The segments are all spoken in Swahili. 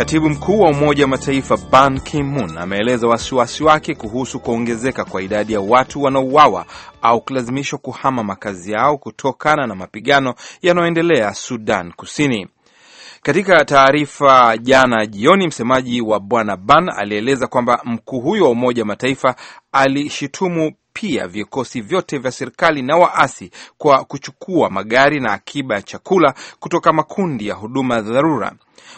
Katibu mkuu wa Umoja wa Mataifa Ban Ki-moon ameeleza wasiwasi wake kuhusu kuongezeka kwa idadi ya watu wanaouawa au kulazimishwa kuhama makazi yao kutokana na mapigano yanayoendelea Sudan Kusini. Katika taarifa jana jioni, msemaji wa bwana Ban alieleza kwamba mkuu huyo wa Umoja wa Mataifa alishutumu pia vikosi vyote vya serikali na waasi kwa kuchukua magari na akiba ya chakula kutoka makundi ya huduma ya dharura.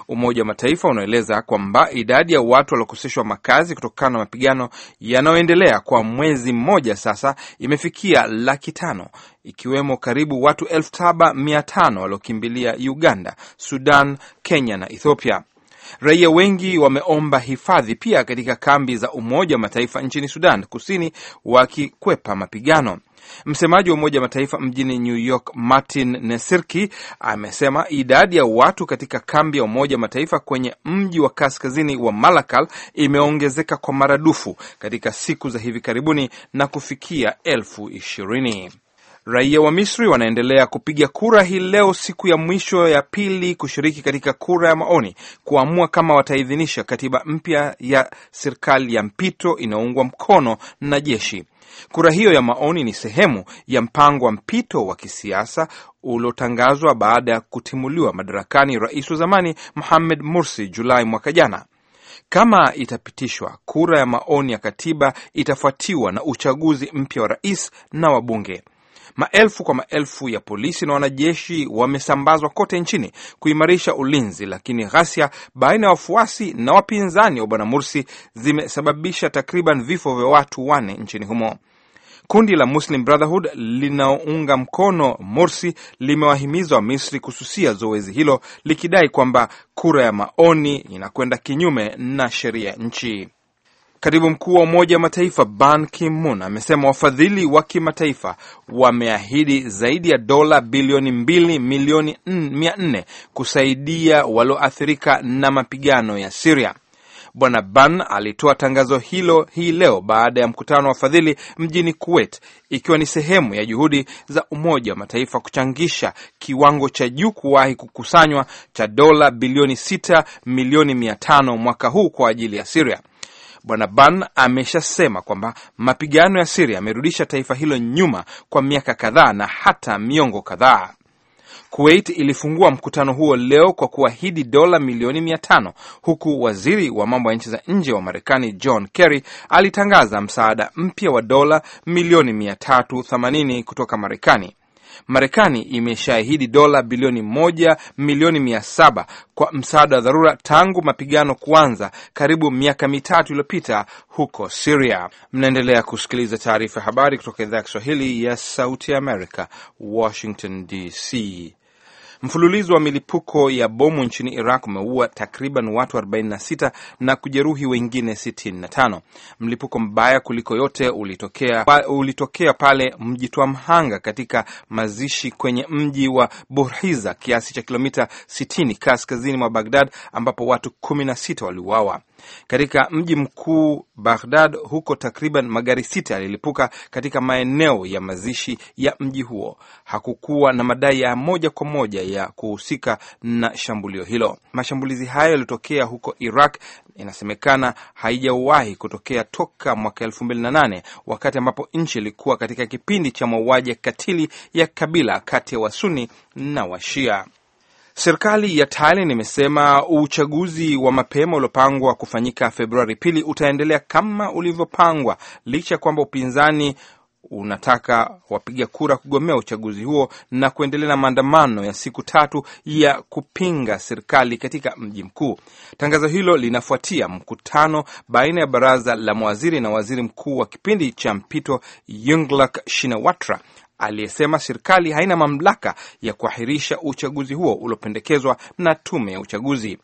Umoja wa Mataifa unaeleza kwamba idadi ya watu waliokoseshwa makazi kutokana na mapigano yanayoendelea kwa mwezi mmoja sasa imefikia laki tano ikiwemo karibu watu elfu saba mia tano waliokimbilia Uganda, Sudan, Kenya na Ethiopia. Raia wengi wameomba hifadhi pia katika kambi za Umoja wa Mataifa nchini Sudan Kusini wakikwepa mapigano. Msemaji wa Umoja wa Mataifa mjini New York, Martin Nesirki, amesema idadi ya watu katika kambi ya Umoja wa Mataifa kwenye mji wa kaskazini wa Malakal imeongezeka kwa maradufu katika siku za hivi karibuni na kufikia elfu ishirini. Raia wa Misri wanaendelea kupiga kura hii leo, siku ya mwisho ya pili kushiriki katika kura ya maoni kuamua kama wataidhinisha katiba mpya ya serikali ya mpito inayoungwa mkono na jeshi. Kura hiyo ya maoni ni sehemu ya mpango wa mpito wa kisiasa uliotangazwa baada ya kutimuliwa madarakani rais wa zamani Mohamed Mursi Julai mwaka jana. Kama itapitishwa, kura ya maoni ya katiba itafuatiwa na uchaguzi mpya wa rais na wabunge. Maelfu kwa maelfu ya polisi na wanajeshi wamesambazwa kote nchini kuimarisha ulinzi, lakini ghasia baina ya wafuasi na wapinzani wa bwana Mursi zimesababisha takriban vifo vya watu wane nchini humo. Kundi la Muslim Brotherhood linaounga mkono Morsi limewahimiza Wamisri kususia zoezi hilo likidai kwamba kura ya maoni inakwenda kinyume na sheria ya nchi. Katibu mkuu wa Umoja wa Mataifa Ban Ki-moon amesema wafadhili wa kimataifa wameahidi zaidi ya dola bilioni mbili milioni mia nne kusaidia walioathirika na mapigano ya Siria. Bwana Ban alitoa tangazo hilo hii leo baada ya mkutano wa wafadhili mjini Kuwait, ikiwa ni sehemu ya juhudi za Umoja wa Mataifa kuchangisha kiwango cha juu kuwahi kukusanywa cha dola bilioni sita milioni mia tano mwaka huu kwa ajili ya Siria. Bwana Ban ameshasema kwamba mapigano ya Siria yamerudisha taifa hilo nyuma kwa miaka kadhaa na hata miongo kadhaa. Kuwait ilifungua mkutano huo leo kwa kuahidi dola milioni mia tano huku waziri wa mambo ya nchi za nje wa Marekani John Kerry alitangaza msaada mpya wa dola milioni mia tatu themanini kutoka Marekani. Marekani imeshaahidi dola bilioni moja milioni mia saba kwa msaada wa dharura tangu mapigano kuanza karibu miaka mitatu iliyopita huko Siria. Mnaendelea kusikiliza taarifa ya habari kutoka idhaa ya Kiswahili ya Sauti ya Amerika, Washington DC. Mfululizo wa milipuko ya bomu nchini Iraq umeua takriban watu 46 na kujeruhi wengine 65. Mlipuko mbaya kuliko yote ulitokea, ulitokea pale mjitoa mhanga katika mazishi kwenye mji wa Burhiza kiasi cha kilomita 60 kaskazini mwa Baghdad ambapo watu 16 waliuawa. Katika mji mkuu Baghdad huko, takriban magari sita yalilipuka katika maeneo ya mazishi ya mji huo. Hakukuwa na madai ya moja kwa moja ya kuhusika na shambulio hilo. Mashambulizi hayo yalitokea huko Iraq, inasemekana haijawahi kutokea toka mwaka elfu mbili na nane wakati ambapo nchi ilikuwa katika kipindi cha mauaji ya katili ya kabila kati ya Wasuni na Washia. Serikali ya Thailand imesema uchaguzi wa mapema uliopangwa kufanyika Februari pili utaendelea kama ulivyopangwa licha ya kwamba upinzani unataka wapiga kura kugomea uchaguzi huo na kuendelea na maandamano ya siku tatu ya kupinga serikali katika mji mkuu. Tangazo hilo linafuatia mkutano baina ya baraza la mawaziri na waziri mkuu wa kipindi cha mpito Yingluck Shinawatra aliyesema serikali haina mamlaka ya kuahirisha uchaguzi huo uliopendekezwa na tume ya uchaguzi.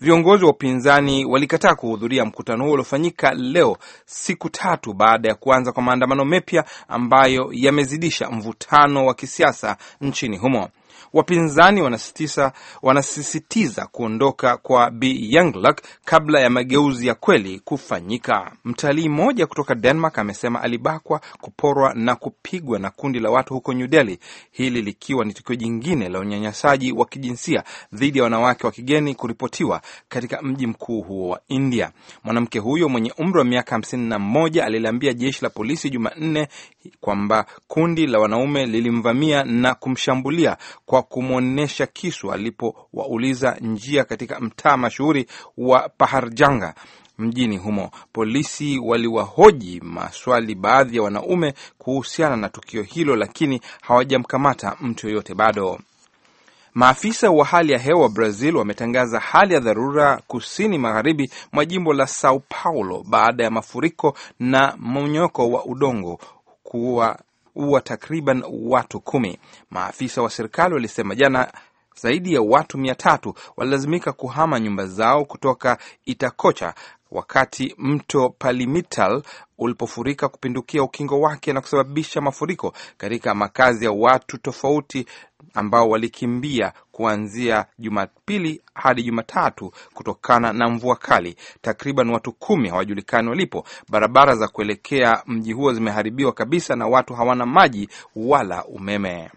Viongozi wa upinzani walikataa kuhudhuria mkutano huo uliofanyika leo, siku tatu baada ya kuanza kwa maandamano mapya ambayo yamezidisha mvutano wa kisiasa nchini humo. Wapinzani wanasisitiza, wanasisitiza kuondoka kwa Bi Yingluck kabla ya mageuzi ya kweli kufanyika. Mtalii mmoja kutoka Denmark amesema alibakwa, kuporwa na kupigwa na kundi la watu huko New Delhi, hili likiwa ni tukio jingine la unyanyasaji wa kijinsia dhidi ya wanawake wa kigeni kuripotiwa katika mji mkuu huo wa India. Mwanamke huyo mwenye umri wa miaka hamsini na moja aliliambia jeshi la polisi Jumanne kwamba kundi la wanaume lilimvamia na kumshambulia kwa kumwonyesha kisu alipowauliza njia katika mtaa mashuhuri wa Paharjanga mjini humo. Polisi waliwahoji maswali baadhi ya wanaume kuhusiana na tukio hilo, lakini hawajamkamata mtu yoyote bado. Maafisa wa hali ya hewa wa Brazil wametangaza hali ya dharura kusini magharibi mwa jimbo la Sao Paulo baada ya mafuriko na mmonyoko wa udongo kuwa ua takriban watu kumi. Maafisa wa serikali walisema jana zaidi ya watu mia tatu walilazimika kuhama nyumba zao kutoka Itakocha wakati mto Palimital ulipofurika kupindukia ukingo wake na kusababisha mafuriko katika makazi ya watu tofauti ambao walikimbia kuanzia Jumapili hadi Jumatatu kutokana na mvua kali. Takriban watu kumi hawajulikani walipo. Barabara za kuelekea mji huo zimeharibiwa kabisa na watu hawana maji wala umeme.